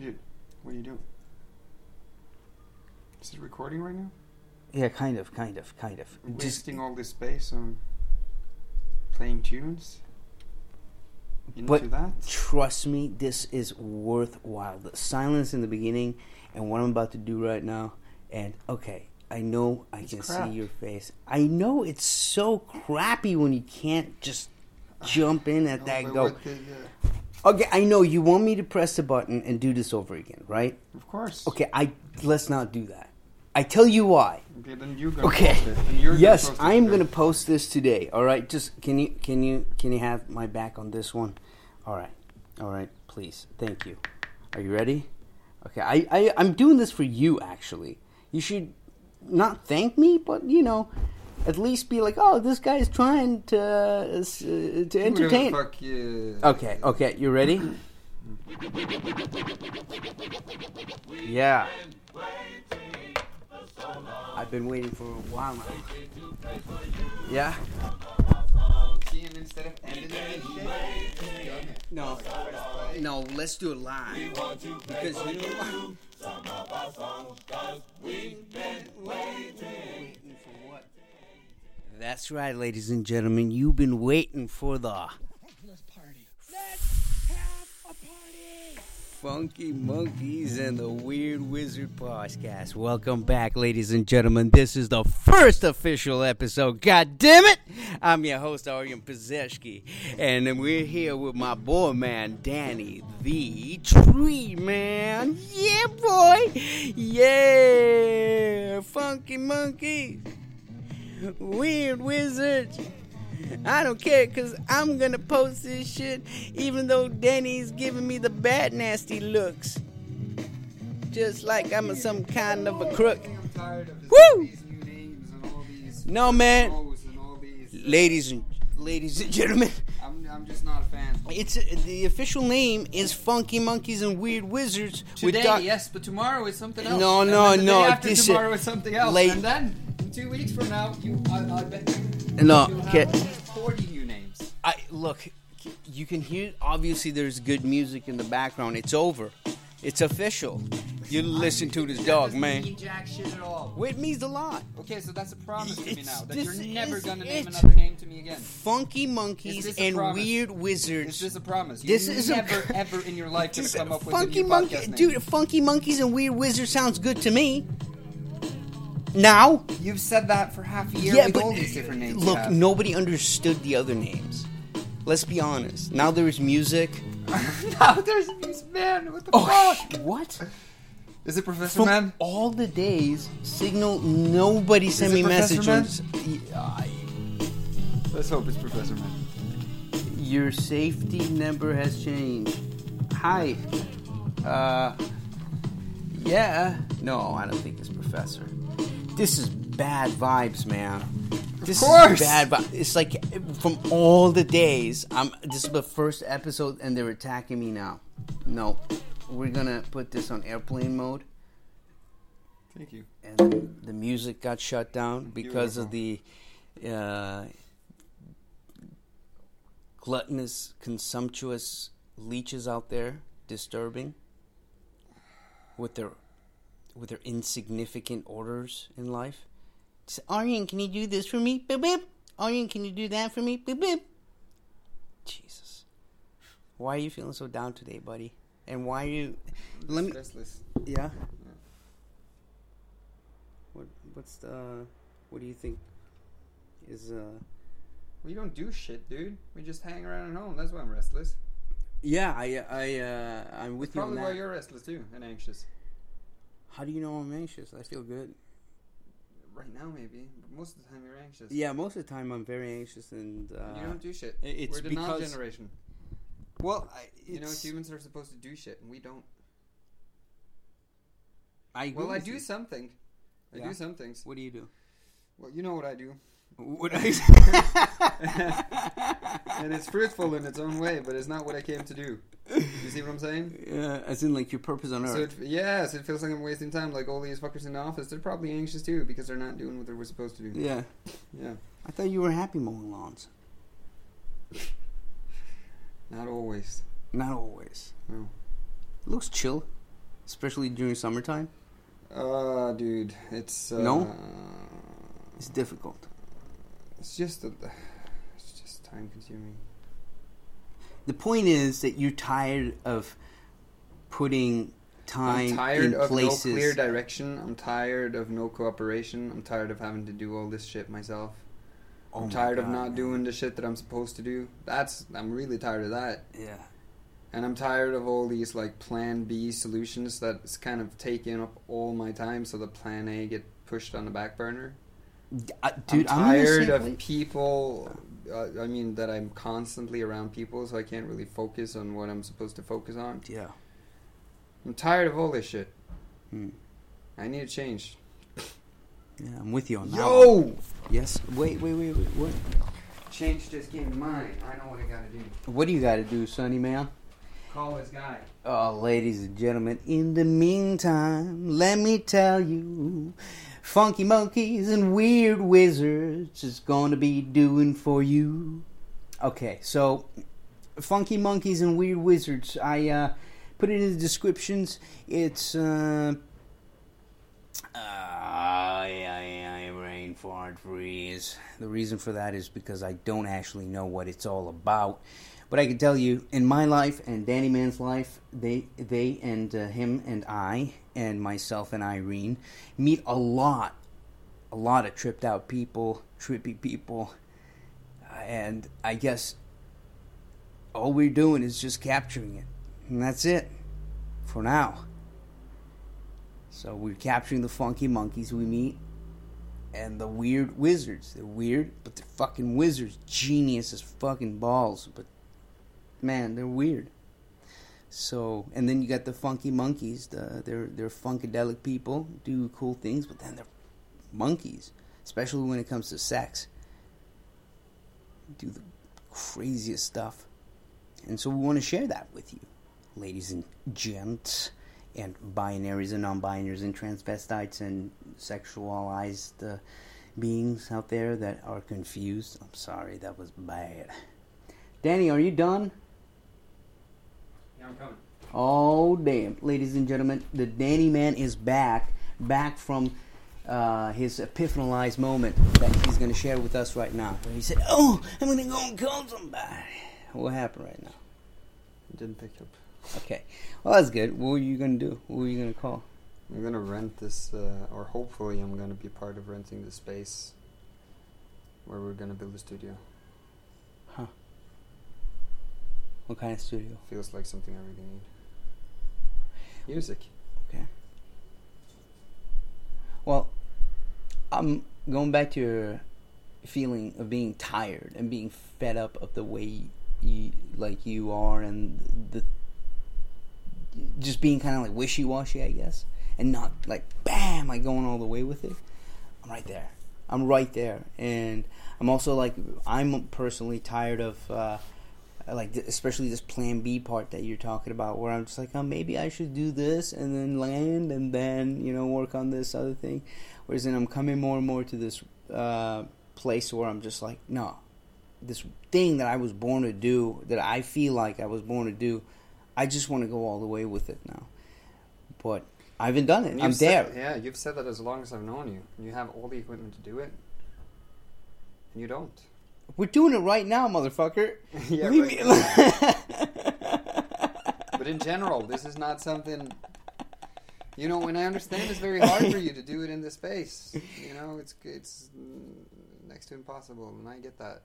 Dude, what are you doing? Is it recording right now? Yeah, kind of, kind of, kind of. We're Just wasting all this space on playing tunes? Into But- that? trust me, this is worthwhile. The silence in the beginning and what I'm about to do right now. And okay, I know I It's can crap. see your face. I know it's so crappy when you can't just jump in at that go. the, uh, Okay, I know you want me to press the button and do this over again, right? of course. Okay, I let's not do that. I tell you why. Okay, then you're gonna Okay. post it. and you're gonna Yes, it I'm gonna post this today. All right, just can you can you can you have my back on this one? All right, all right, please, thank you. Are you ready? Okay, I, I I'm doing this for you. Actually, you should not thank me, but you know, at least be like, oh, this guy's trying to uh, to entertain. Fuck you. Okay, okay, you ready? yeah. I've been waiting for a while now. Yeah? See, and instead of ending it and shit, just done it. No. No, let's do it live. Because you know what? Waiting for what? That's right, ladies and gentlemen. You've been waiting for the Let's party! Funky Monkeys and the Weird Wizard podcast. Welcome back, ladies and gentlemen. This is the first official episode. God damn it! I'm your host, Aryan Pazeshki, and we're here with my boy man, Danny, the Tree Man. Yeah, boy! Yeah! Funky Monkeys! Weird Wizards! I don't care because I'm gonna post this shit even though Danny's giving me the bad nasty looks. Just like I'm some kind of a crook. I'm tired of this, Woo! all these new names and all these No, man. shows and all these. Ladies and ladies and gentlemen, I'm, I'm just not a fan. it's the official name is Funky Monkeys and Weird Wizards. Today, Doc- yes, but tomorrow is something else. No, no, no, this is- tomorrow is something else. late- And then two weeks from now, you, I, I bet No, you'll okay. have 40 new names. I look. You can hear. Obviously, there's good music in the background. It's over. It's official. You listen to this dog, man. mean jack shit at all. It means a lot. Okay, so that's a promise to me now that you're never gonna name it. another name to me again. Funky monkeys and promise? weird Is wizards. this is a promise? This You're is a- never, ever in your life gonna come up with funky a new monkey, dude. Funky monkeys and weird wizards sounds good to me. Now, You've said that for half a year yeah, with but all these different names. look, nobody understood the other names. Let's be honest. Now there is music. now there's these man. What the Oh, fuck? sh- what? Is it Professor From Man? all the days, Signal, nobody sent it me messages. Yeah, Let's hope it's Professor Man. Your safety number has changed. Hi. Uh. Yeah. No, I don't think it's Professor. This is bad vibes, man. This course. is bad vibes. It's like from all the days. I'm. This is the first episode, and they're attacking me now. No, we're gonna put this on airplane mode, Thank you. and then the music got shut down because of the uh, gluttonous, consumptuous leeches out there disturbing with their with their insignificant orders in life. Just, Aryan, can you do this for me? Beep, beep. Aryan, can you do that for me? Beep, beep. Jesus, why are you feeling so down today, buddy? And why are you? Let me. Restless. Yeah. What what's the what do you think is uh We don't do shit, dude. We just hang around at home. That's why I'm restless. Yeah, I I uh I'm with you on Probably why you're restless too and anxious. How do you know I'm anxious? I feel good. Right now, maybe. But most of the time, you're anxious. Yeah, most of the time I'm very anxious and uh you don't do shit. it's We're the because- non-generation. well, I, You know, humans are supposed to do shit, and we don't. I Well, I do you. something. I Yeah. do some things. What do you do? Well, you know what I do. What I and it's fruitful in its own way, but it's not what I came to do. You see what I'm saying? Yeah, as in like your purpose on So earth. it, yes, it feels like I'm wasting time. Like all these fuckers in the office, they're probably anxious too because they're not doing what they were supposed to do. yeah. Yeah, I thought you were happy mowing lawns. not always. Not always. No. It looks chill. especially during summertime? Uh, dude, it's uh, No? It's difficult. It's just a, it's just time consuming. The point is that you're tired of putting time I'm tired in of places. no clear direction. I'm tired of no cooperation. I'm tired of having to do all this shit myself. Oh I'm my tired of not man. doing the shit that I'm supposed to do. That's I'm really tired of that. Yeah. And I'm tired of all these like plan B solutions that's kind of taking up all my time so the plan A get pushed on the back burner. Uh, dude, I'm I'm, tired of people I mean that I'm constantly around people so I can't really focus on what I'm supposed to focus on. Yeah. I'm tired of all this shit. Hmm. I need a change. Yeah, I'm with you on that. one. Yo! Yes. Wait, wait, wait, wait. What? Change just came to mind. I know what I gotta do. What do you got to do, Sonny man? Call this guy. Oh, ladies and gentlemen, in the meantime, let me tell you, Funky Monkeys and Weird Wizards is going to be doing for you. Okay, so Funky Monkeys and Weird Wizards, I uh, put it in the descriptions. It's uh, I, I, I rain fart freeze. The reason for that is because I don't actually know what it's all about. But I can tell you, in my life and Danny Man's life, they, they and uh, him and I and myself and Irene meet a lot, a lot of tripped out people, trippy people, and I guess all we're doing is just capturing it, and that's it, for now. So we're capturing the funky monkeys we meet and the weird wizards. They're weird, but they're fucking wizards. Genius as fucking balls. But man, they're weird. So and then you got the funky monkeys. The, they're they're funkadelic people, do cool things, but then they're monkeys, especially when it comes to sex. Do the craziest stuff. And so we want to share that with you, ladies and gents and binaries and non-binaries and transvestites and sexualized uh, beings out there that are confused. I'm sorry, that was bad. Danny, are you done? Yeah, I'm coming. Oh damn, ladies and gentlemen, the Danny Man is back, back from uh, his epiphanalized moment that he's going to share with us right now. Where he said, "Oh, I'm going to go and call somebody." What happened right now? Didn't pick up. Okay, well that's good. What were you going to do? What were you going to call? I'm gonna rent this, uh, or hopefully, I'm gonna be part of renting the space where we're gonna build a studio. What kind of studio? Feels like something I really need. Music. Okay. Well, I'm going back to your feeling of being tired and being fed up of the way you like you are and the just being kind of like wishy-washy, I guess, and not like bam, like going all the way with it. I'm right there. I'm right there, and I'm also like I'm personally tired of. Uh, like especially this plan B part that you're talking about, where I'm just like, oh, maybe I should do this and then land and then you know work on this other thing. Whereas then I'm coming more and more to this uh, place where I'm just like, no, this thing that I was born to do, that I feel like I was born to do, I just want to go all the way with it now. But I haven't done it. And I'm said- there. yeah, you've said that as long as I've known you. You have all the equipment to do it, and you don't. We're doing it right now, motherfucker. yeah, Leave right. But in general, this is not something. You know, when I understand it's very hard for you to do it in this space. You know, it's it's next to impossible, and I get that.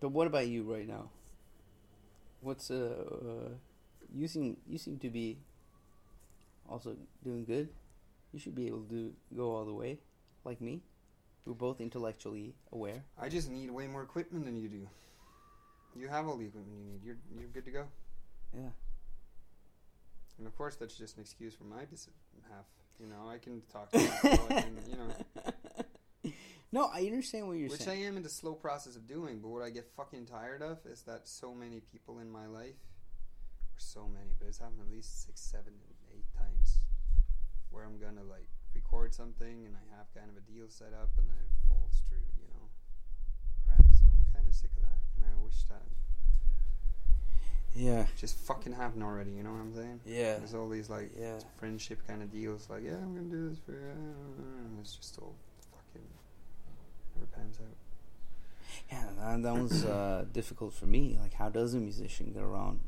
But what about you right now? What's uh, uh you seem you seem to be also doing good. You should be able to go all the way, like me. We're both intellectually aware. I just need way more equipment than you do. You have all the equipment you need. You're you're good to go. Yeah. And of course, that's just an excuse for my half. You know, I can talk to. I you know, No, I understand what you're which saying. Which I am in the slow process of doing. But what I get fucking tired of is that so many people in my life, or so many, but it's happened at least six, seven, eight times, where I'm gonna like record something and I have kind of a deal set up and then it falls through. You know, cracks. So I'm kind of sick of that, and I wish that Yeah. Just fucking happen already. You know what I'm saying? Yeah. There's all these like Yeah. friendship kind of deals. Like, yeah, I'm gonna do this for. you. it's just all fucking never pans out. Yeah, that, that was uh, difficult for me. Like, how does a musician get around?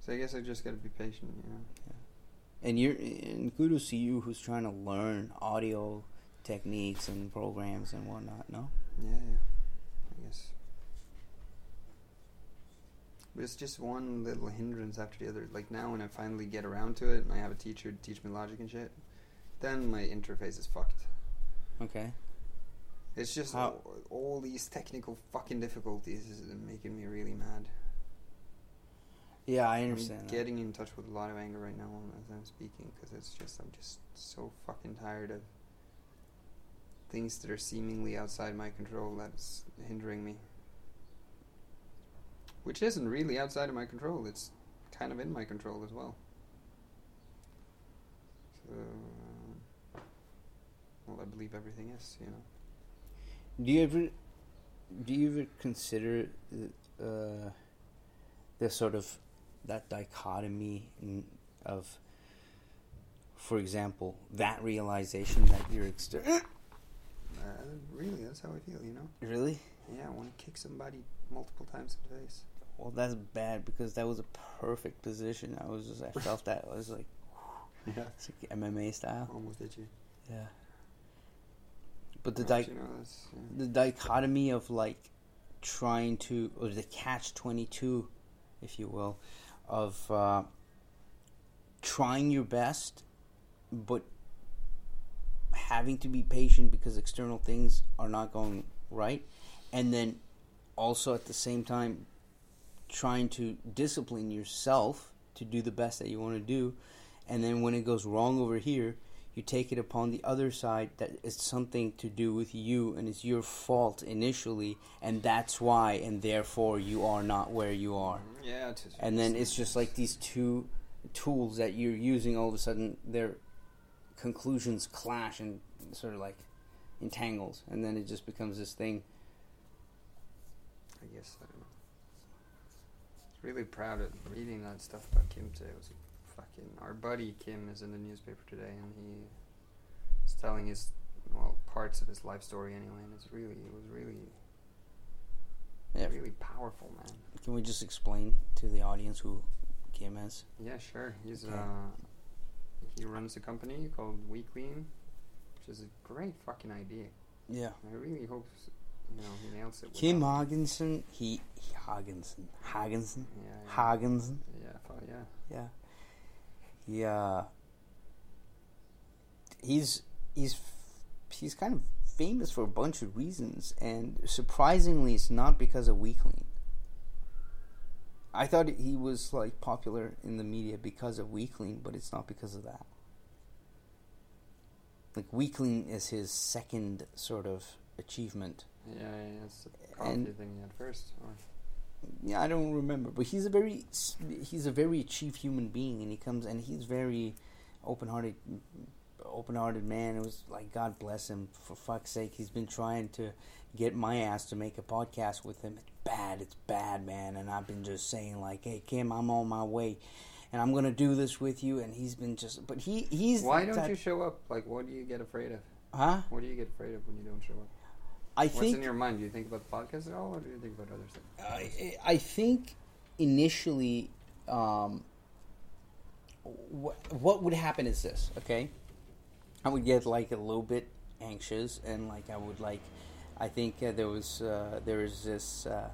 So I guess I just gotta be patient. You know. And you're and kudos to you who's trying to learn audio techniques and programs and whatnot. No. Yeah, yeah. I guess. But it's just one little hindrance after the other. Like now, when I finally get around to it, and I have a teacher to teach me logic and shit, then my interface is fucked. Okay. It's just all, all these technical fucking difficulties is making me really mad. Yeah, I I'm understand. that. getting in touch with a lot of anger right now as I'm speaking because it's just I'm just so fucking tired of things that are seemingly outside my control that's hindering me. Which isn't really outside of my control. It's kind of in my control as well. So, um, well, I believe everything is, you know. Do you ever do you ever consider uh, the sort of that dichotomy of, for example, that realization that you're Uh, really, that's how I feel, you know. really Yeah, I want to kick somebody multiple times in the face. well that's bad because that was a perfect position. I was just I felt that I was like Yeah, it's like MMA style. almost did you. Yeah. But the di- you know, yeah. the dichotomy of like trying to or the catch 22 if you will of uh, trying your best but having to be patient because external things are not going right. And then also at the same time trying to discipline yourself to do the best that you want to do. And then when it goes wrong over here you take it upon the other side that it's something to do with you and it's your fault initially and that's why and therefore you are not where you are Yeah, it's and then it's just like these two tools that you're using all of a sudden their conclusions clash and sort of like entangles and then it just becomes this thing I guess I don't know. Really proud of reading that stuff about Kim today. It was fucking our buddy Kim is in the newspaper today, and he is telling his well parts of his life story anyway, and it's really it was really yeah. really powerful, man. can we just explain to the audience who kim is Yeah, sure. He's Okay. uh he runs a company called WeClean, which is a great fucking idea. yeah I really hope you know he nails it. kim Haagensen, he, he Haagensen Haagensen Yeah, yeah. Haagensen Yeah, I thought, yeah. Yeah. He uh he's he's he's kind of famous for a bunch of reasons and surprisingly it's not because of WeClean. I thought he was like popular in the media because of WeClean, but it's not because of that. Like WeClean is his second sort of achievement. Yeah, yeah, it's the coffee thing he had first. Or, yeah, I don't remember, but he's a very he's a very achieved human being, and he comes and he's very open-hearted, open-hearted man. It was like God bless him for fuck's sake. He's been trying to get my ass to make a podcast with him. It's bad, it's bad, man. And I've been just saying like, hey Kim, I'm on my way, and I'm gonna do this with you. And he's been just, but he he's Why don't type- you show up? Like, what do you get afraid of? Huh? What do you get afraid of when you don't show up? I think What's think in your mind? Do you think about the podcast at all, or do you think about other things? I, I think initially, um, what what would happen is this. Okay, I would get like a little bit anxious, and like I would like, I think uh, there was uh, there is this. Uh,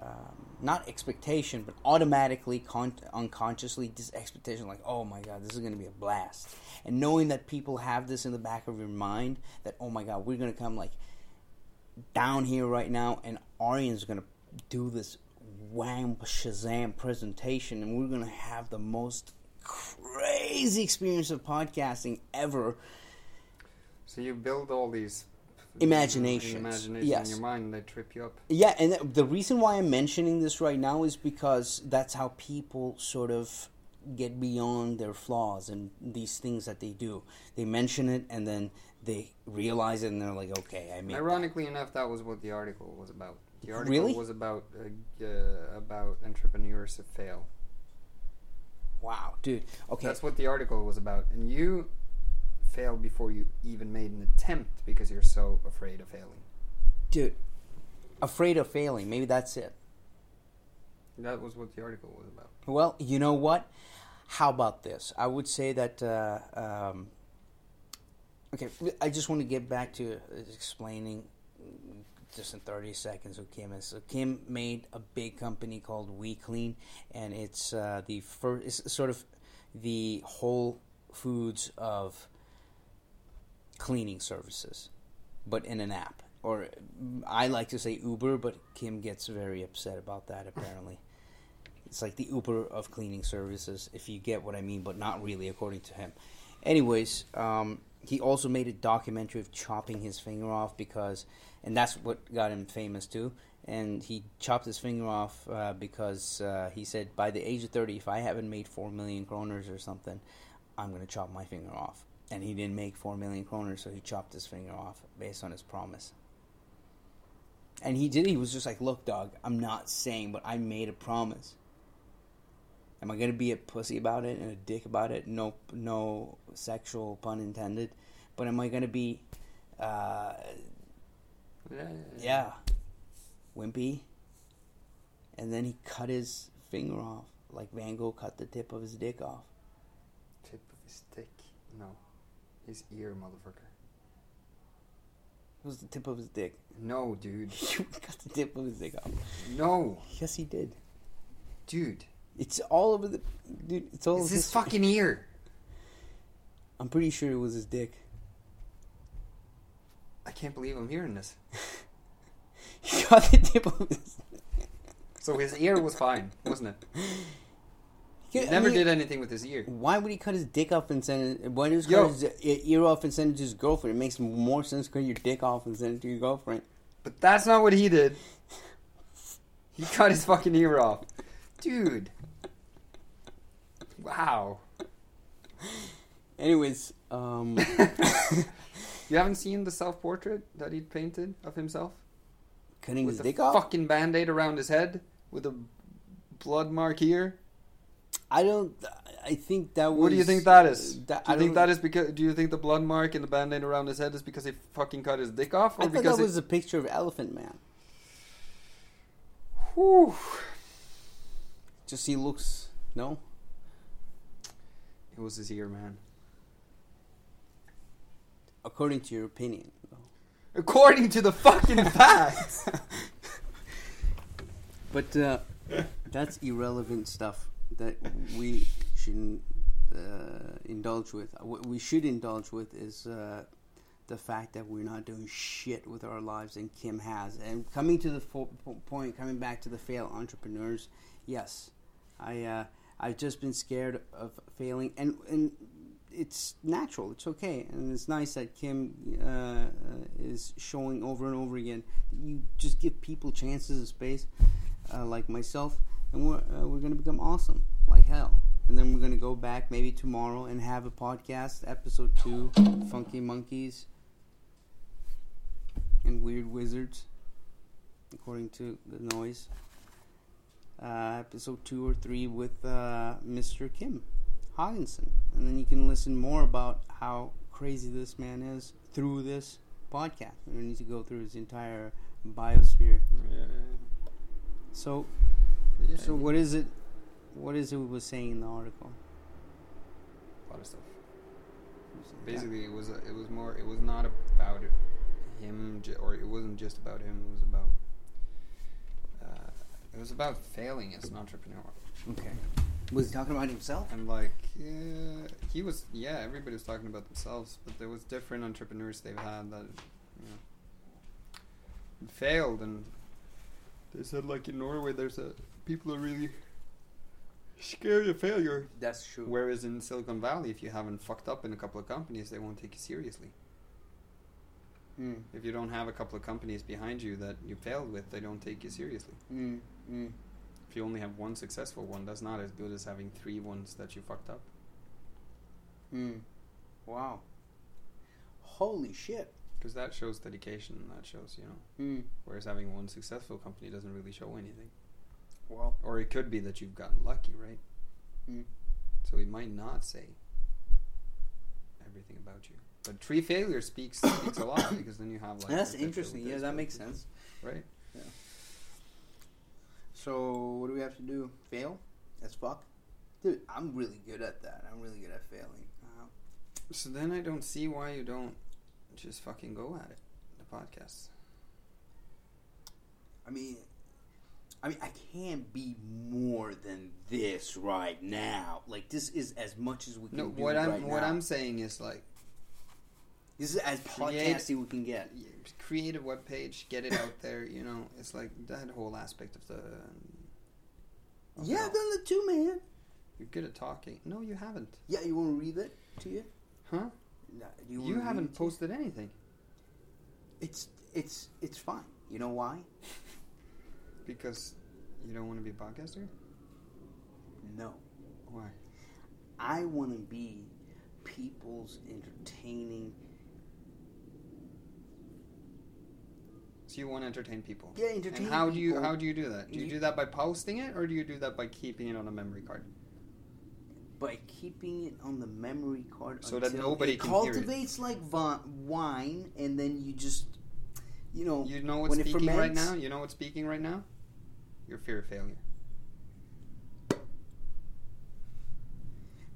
um, not expectation, but automatically, con- unconsciously, this expectation, like, oh my god, this is going to be a blast. And knowing that people have this in the back of your mind, that, oh my god, we're going to come, like, down here right now, and Aryan's going to do this wham shazam presentation, and we're going to have the most crazy experience of podcasting ever. So you build all these Imaginations, imaginations yes. in your mind, and they trip you up. Yeah, and the reason why I'm mentioning this right now is because that's how people sort of get beyond their flaws and these things that they do. They mention it and then they realize it and they're like, okay, I mean, Ironically enough, that was what the article was about. The article Really? was about uh, uh, about entrepreneurs who fail. Wow, dude. Okay. That's what the article was about. And you failed before you even made an attempt because you're so afraid of failing. dude. Afraid of failing. Maybe that's it. That was what the article was about. Well, you know what? How about this? I would say that. Uh, um, okay, I just want to get back to explaining just in 30 seconds who Kim is. So Kim made a big company called We Clean, and it's uh, the first, it's sort of the Whole Foods of cleaning services, but in an app. Or I like to say Uber, but Kim gets very upset about that apparently. It's like the Uber of cleaning services, if you get what I mean, but not really, according to him. Anyways, um, he also made a documentary of chopping his finger off because, and that's what got him famous too. And he chopped his finger off uh, because uh, he said, by the age of 30, if I haven't made 4 million kroners or something, I'm going to chop my finger off. And he didn't make 4 million kroners, so he chopped his finger off based on his promise. And he did. He was just like, "Look, dog, I'm not saying, but I made a promise. Am I gonna be a pussy about it and a dick about it? No, no sexual pun intended. But am I gonna be, uh, yeah, wimpy? And then he cut his finger off, like Van Gogh cut the tip of his dick off. Tip of his dick. No. His ear, motherfucker. It was the tip of his dick. No, dude. He cut the tip of his dick off. No. Yes, he did. Dude. It's all over the dude. It's all. It's his his fucking ear. I'm pretty sure it was his dick. I can't believe I'm hearing this. He cut the tip of his. So his ear was fine, wasn't it? He never mean, did anything with his ear. Why would he cut his dick off and send it? Why does he Yo. cut his ear off and send it to his girlfriend? It makes more sense to cut your dick off and send it to your girlfriend. But that's not what he did. He cut his fucking ear off. Dude. Wow. Anyways, um, You haven't seen the self portrait that he painted of himself? cutting With his dick off. fucking band aid around his head? With a blood mark here? I don't. I think that was. What do you think that is? That, do I you think that is because? Do you think the blood mark and the band-aid around his head is because he fucking cut his dick off, or I thought because that it- was a picture of Elephant Man. Whew. Just he looks. No. It was his ear, man. According to your opinion. though. According to the fucking facts. But uh, that's irrelevant stuff that we shouldn't uh, indulge with. What we should indulge with is uh, the fact that we're not doing shit with our lives, and Kim has. And coming to the fo- point, coming back to the fail entrepreneurs, yes, I uh, I've just been scared of failing, and and it's natural. It's okay, and it's nice that Kim uh, is showing over and over again. that You just give people chances and space, uh, like myself, and we're uh, we're gonna become awesome like hell. And then we're gonna go back maybe tomorrow and have a podcast, episode two, Funky Monkeys and Weird Wizards, according to the noise. Uh, episode two or three with uh, Mr. Kim Haagensen, and then you can listen more about how crazy this man is through this podcast. We don't need to go through his entire biosphere. yeah. So, Yeah. so what is it? What is it we was saying in the article? A lot of stuff. Basically, it was a, it was more. It was not about him, j- or it wasn't just about him. It was about. It was about failing as an entrepreneur, Okay. Was he talking about himself? and like, yeah, he was. Yeah, everybody was talking about themselves, but there was different entrepreneurs they've had that, you know, failed, and they said like in Norway, there's a people are really scared of failure. That's true. Whereas in Silicon Valley, if you haven't fucked up in a couple of companies, they won't take you seriously. Mm, If you don't have a couple of companies behind you that you failed with, they don't take you seriously. mm, mm. If you only have one successful one, that's not as good as having three ones that you fucked up. Mm. Wow. Holy shit. Because that shows dedication, that shows you know. Mm. Whereas having one successful company doesn't really show anything. Well, Or it could be that you've gotten lucky, right? Mm. So he might not say everything about you. But tree failure speaks speaks a lot because then you have like that's interesting. Yeah, that makes sense. right? Yeah. So what do we have to do? Fail as fuck, dude. I'm really good at that. I'm really good at failing. Uh, So then I don't see why you don't just fucking go at it. The podcast. I mean, I mean, I can't be more than this right now. Like this is as much as we can No, what I'm right what now. I'm saying is like This is as Create- podcasty we can get. create a web page, get it out there. You know, it's like that whole aspect of the. of it Yeah, all. I've done the two, man. You're good at talking. No, you haven't. Yeah, you want to read it to you? Huh? No, You, wanna read haven't it to you? posted anything It's it's it's fine. You know why? because you don't want to be a podcaster. No, Why? I want to be people's entertaining. So you want to entertain people. Yeah, entertain. And how do you how do you do that? Do you You- do that by posting it, or do you do that by keeping it on a memory card? by keeping it on the memory card So that nobody it can hear it. cultivates like wine, and then you just, you know, You know what's speaking right now. You know what's speaking right now. Your fear of failure.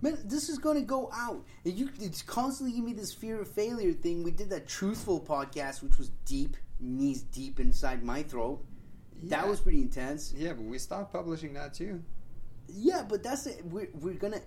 Man, this is going to go out. And you, it's constantly giving me this fear of failure thing. We did that truthful podcast, which was deep, knees deep inside my throat. That was pretty intense. Yeah, but we stopped publishing that too. Yeah, but that's it. We're, we're gonna,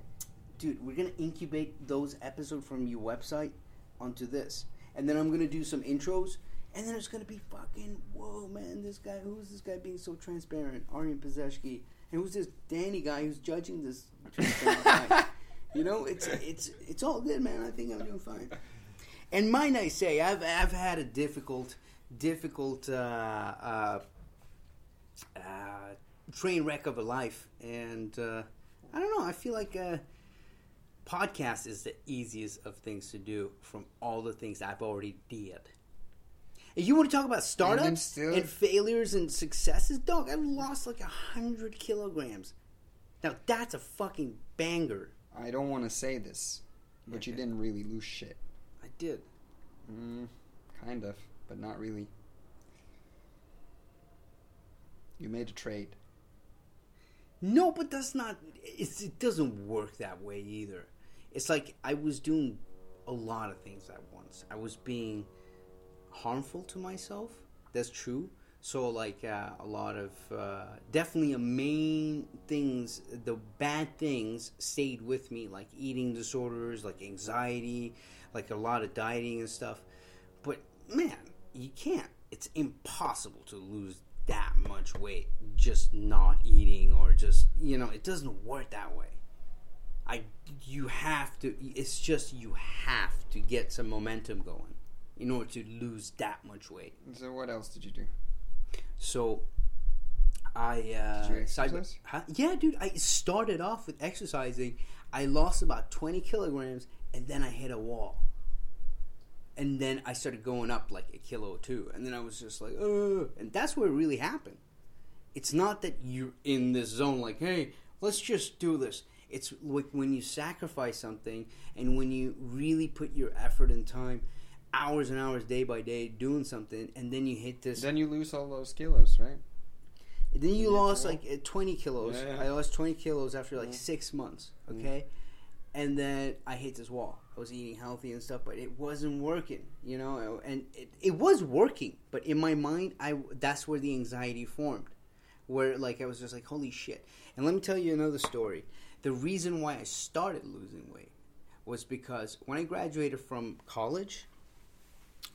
dude, we're gonna incubate those episodes from your website onto this, and then I'm gonna do some intros, and then it's gonna be fucking whoa, man. This guy, who's this guy being so transparent? Aryan Pazeshki, and who's this Danny guy who's judging this guy? You know, it's it's it's all good, man. I think I'm doing fine. And mind I say, I've I've had a difficult difficult uh, uh, uh, train wreck of a life, and uh, I don't know. I feel like podcast is the easiest of things to do from all the things I've already did. And you want to talk about startups still- and failures and successes, dog? I've lost like a hundred kilograms. Now that's a fucking banger. I don't want to say this, but you didn't really lose shit. I did. Mm, kind of, but not really. You made a trade. No, but that's not. It doesn't work that way either. It's like I was doing a lot of things at once. I was being harmful to myself. That's true. So like uh, a lot of uh, definitely a main things. The bad things stayed with me, like eating disorders, like anxiety, like a lot of dieting and stuff. But man, you can't. It's impossible to lose that much weight just not eating or just you know. It doesn't work that way. I you have to. It's just you have to get some momentum going in order to lose that much weight. So what else did you do? So I uh, Did you exercise? huh? yeah, dude. I started off with exercising. I lost about twenty kilograms, and then I hit a wall. And then I started going up like a kilo or two, and then I was just like, Ugh. and that's where it really happened. It's not that you're in this zone like, hey, let's just do this. It's like when you sacrifice something, and when you really put your effort and time, hours and hours, day by day, doing something, and then you hit this Then you lose all those kilos, right? and then you Yeah, lost like uh, 20 kilos. Yeah. I lost 20 kilos after like Yeah. six months. Okay. And then I hit this wall. I was eating healthy and stuff, but it wasn't working, you know. And it, it was working, but in my mind, I that's where the anxiety formed, where like I was just like, holy shit. And let me tell you another story. The reason why I started losing weight was because when I graduated from college,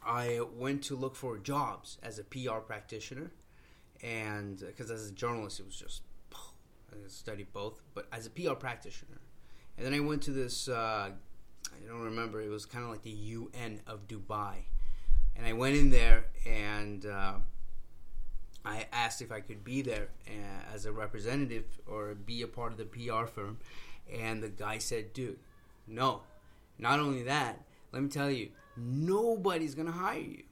I went to look for jobs as a PR practitioner, and because as a journalist, it was just I studied both, but as a PR practitioner, and then I went to this. Uh, I don't remember. It was kind of like the UN of Dubai, and I went in there and uh, I asked if I could be there uh, as a representative or be a part of the PR firm, and the guy said, "Dude, no. Not only that, let me tell you, nobody's gonna hire you.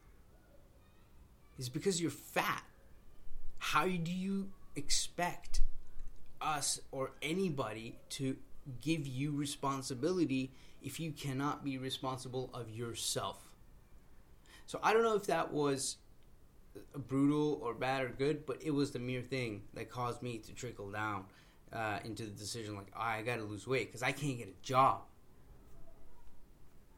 It's because you're fat. How do you expect us or anybody to give you responsibility if you cannot be responsible of yourself? So I don't know if that was brutal or bad or good, but it was the mere thing that caused me to trickle down uh, into the decision like, oh, I got to lose weight because I can't get a job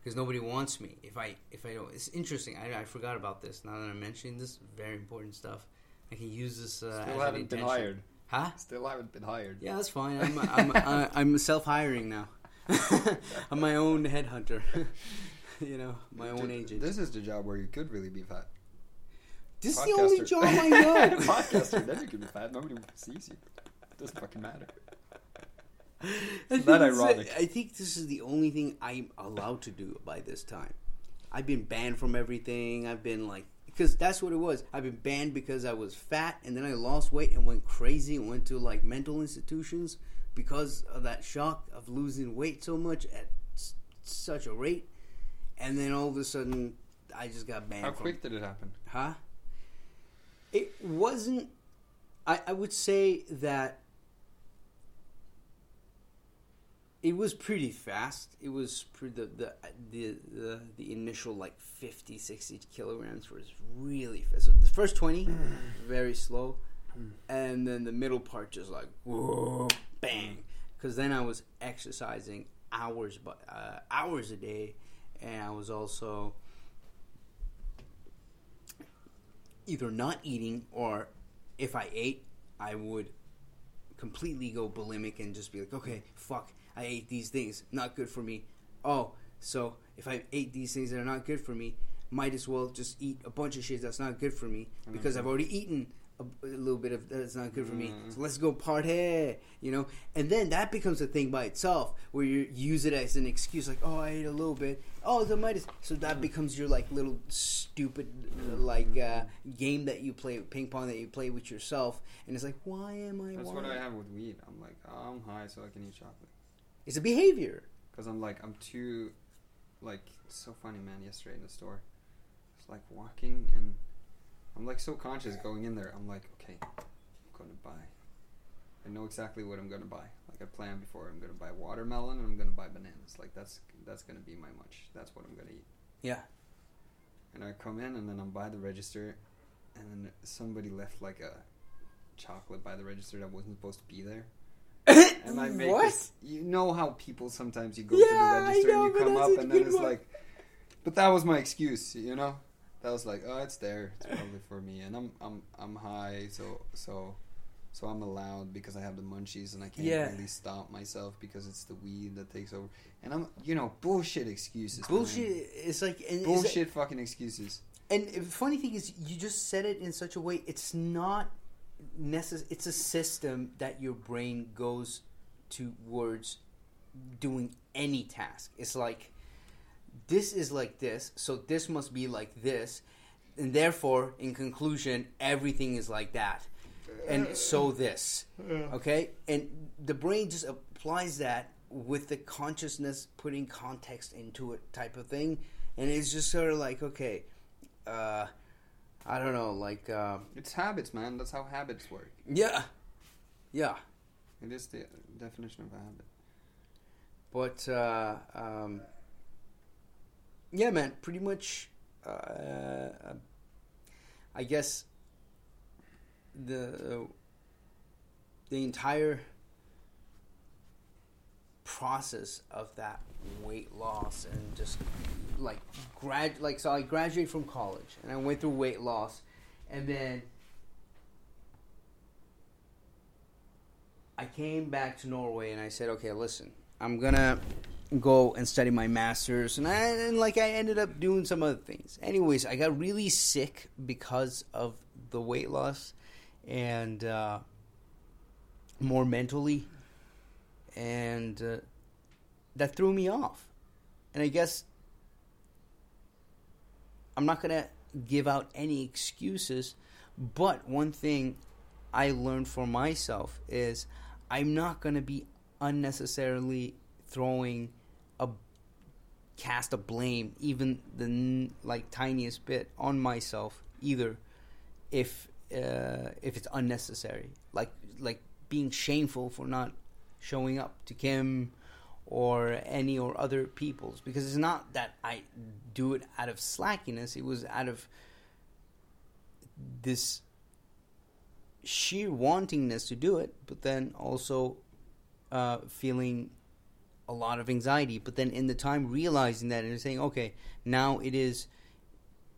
because nobody wants me if I if I don't. It's interesting. I, I forgot about this. Now that I'm mentioning this, very important stuff. I can use this. Uh, Still haven't been hired. Huh? Still haven't been hired. Yeah, that's fine. I'm I'm I'm, I'm self hiring now. I'm my own headhunter. you know, my own Dude, agent. This is the job where you could really be fat. This is the only job I know. Podcaster, then you can be fat. Nobody sees you. It doesn't fucking matter. Isn't that ironic? I think this is the only thing I'm allowed to do by this time. I've been banned from everything. I've been like, because that's what it was. I've been banned because I was fat, and then I lost weight and went crazy and went to like mental institutions because of that shock of losing weight so much at s- such a rate. And then all of a sudden, I just got banned. How from, quick did it happen? Huh? It wasn't. I, I would say that it was pretty fast. It was pretty, the, the the the the initial like 50, 60 kilograms was really fast. So the first twenty, very slow, and then the middle part just like whoa, bang. Because then I was exercising hours, but uh, hours a day, and I was also either not eating or if I ate, I would completely go bulimic and just be like, okay, fuck, I ate these things, not good for me. Oh, so if I ate these things that are not good for me, might as well just eat a bunch of shit that's not good for me because I've already eaten a, a little bit of that's not good for me. So let's go party, you know. And then that becomes a thing by itself where you use it as an excuse, like, oh, I ate a little bit. Oh, the might as so that becomes your like little stupid like uh, game that you play, ping pong that you play with yourself, and it's like, why am I? That's why? what I have with weed. I'm like, oh, I'm high, so I can eat chocolate. It's a behavior. Because I'm like, I'm too, like, so funny, man. Yesterday in the store, it's like walking and I'm like so conscious going in there. I'm like, okay, I'm gonna buy. I know exactly what I'm gonna buy. Like I planned before. I'm gonna buy watermelon and I'm gonna buy bananas. Like that's that's gonna be my lunch. That's what I'm gonna eat. Yeah. And I come in and then I'm by the register, and then somebody left like a chocolate by the register that wasn't supposed to be there. And I make what? this- you know how people sometimes you go Yeah, to the register know, and you come up and then it's one. like, but that was my excuse, you know. That was like, oh, it's there. It's probably for me, and I'm I'm I'm high, so so so I'm allowed because I have the munchies and I can't Yeah. really stop myself because it's the weed that takes over. And I'm you know bullshit excuses. man. Bullshit. It's like and it's- Bullshit fucking excuses. And the funny thing is, you just said it in such a way. It's not necessary. It's a system that your brain goes towards doing any task. It's like this is like this, so this must be like this, and therefore, in conclusion, everything is like that, and so this. Okay, and the brain just applies that with the consciousness putting context into it type of thing, and it's just sort of like okay, uh, I don't know, like uh, It's habits, man. That's how habits work. yeah, yeah. It is the definition of a habit. But uh, um, yeah, man, pretty much. Uh, I guess the the entire process of that weight loss and just like grad like so I graduated from college and I went through weight loss and then I came back to Norway and I said, okay, listen, I'm gonna go and study my master's, and, I, and like I ended up doing some other things. Anyways, I got really sick because of the weight loss, and uh, more mentally, and uh, that threw me off. And I guess I'm not gonna give out any excuses, but one thing I learned for myself is I'm not going to be unnecessarily throwing a cast of blame, even the like tiniest bit, on myself either, if uh, if it's unnecessary, like like being shameful for not showing up to Kim or any or other people's because it's not that I do it out of slackiness. It was out of this sheer wantingness to do it, but then also uh, feeling a lot of anxiety. But then in the time realizing that and saying, okay, now it is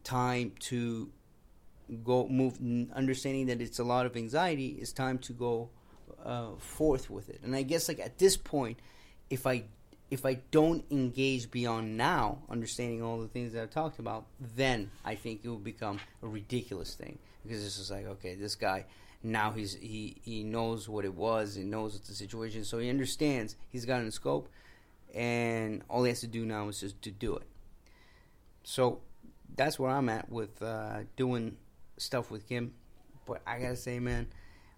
time to go move. Understanding that it's a lot of anxiety, it's time to go uh, forth with it. And I guess like at this point, if I if I don't engage beyond now, understanding all the things that I've talked about, then I think it will become a ridiculous thing because it's just like, okay, this guy now he's he he knows what it was, he knows what the situation, so he understands. He's got in scope, and all he has to do now is just to do it. So that's where I'm at with uh, doing stuff with Kim. But I gotta say, man,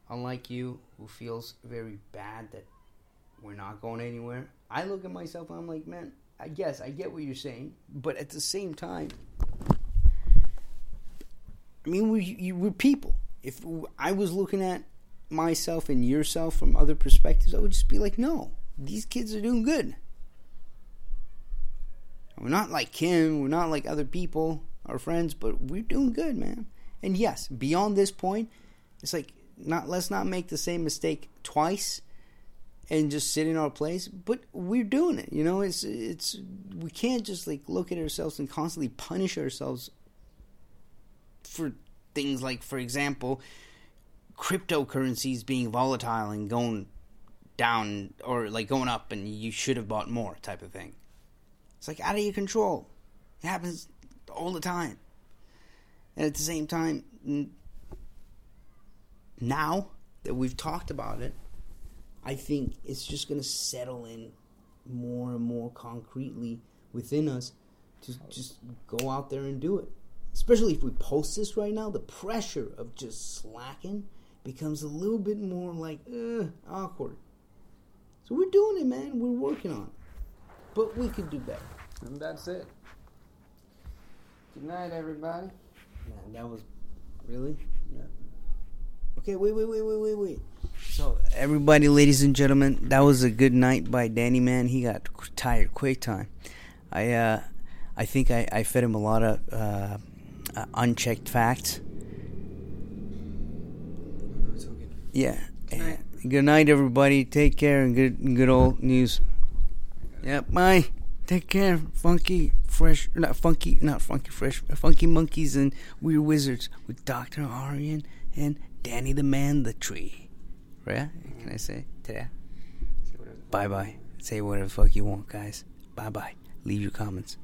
unlike you, who feels very bad that we're not going anywhere, I look at myself and I'm like, man, I guess I get what you're saying, but at the same time, I mean, we we're people. If I was looking at myself and yourself from other perspectives, I would just be like, no, these kids are doing good. We're not like Kim, we're not like other people, our friends, but we're doing good, man. And yes, beyond this point, it's like not let's not make the same mistake twice and just sit in our place but we're doing it you know? It's it's we can't just like look at ourselves and constantly punish ourselves for things like for example cryptocurrencies being volatile and going down or like going up and you should have bought more type of thing. It's like out of your control. It happens all the time. And at the same time now that we've talked about it I think it's just going to settle in more and more concretely within us to just go out there and do it. Especially if we post this right now, the pressure of just slacking becomes a little bit more like uh, awkward. So we're doing it, man. We're working on it, but we could do better. And that's it. Good night, everybody. Man, that was really. Yeah. Okay, wait, wait, wait, wait, wait, wait. So, everybody, ladies and gentlemen, that was a good night by Danny. Man, he got tired quick time. I, uh, I think I, I fed him a lot of uh, uh, unchecked facts. Yeah. Good night. Good night, everybody. Take care and good, good old news. Yep. bye. Take care, funky, fresh, not funky, not funky, fresh, funky monkeys and weird wizards with Doctor Arian and Danny the Man the Tree. Right? Can I say? Yeah. Bye bye. Say whatever the fuck you want, guys. Bye bye. Leave your comments.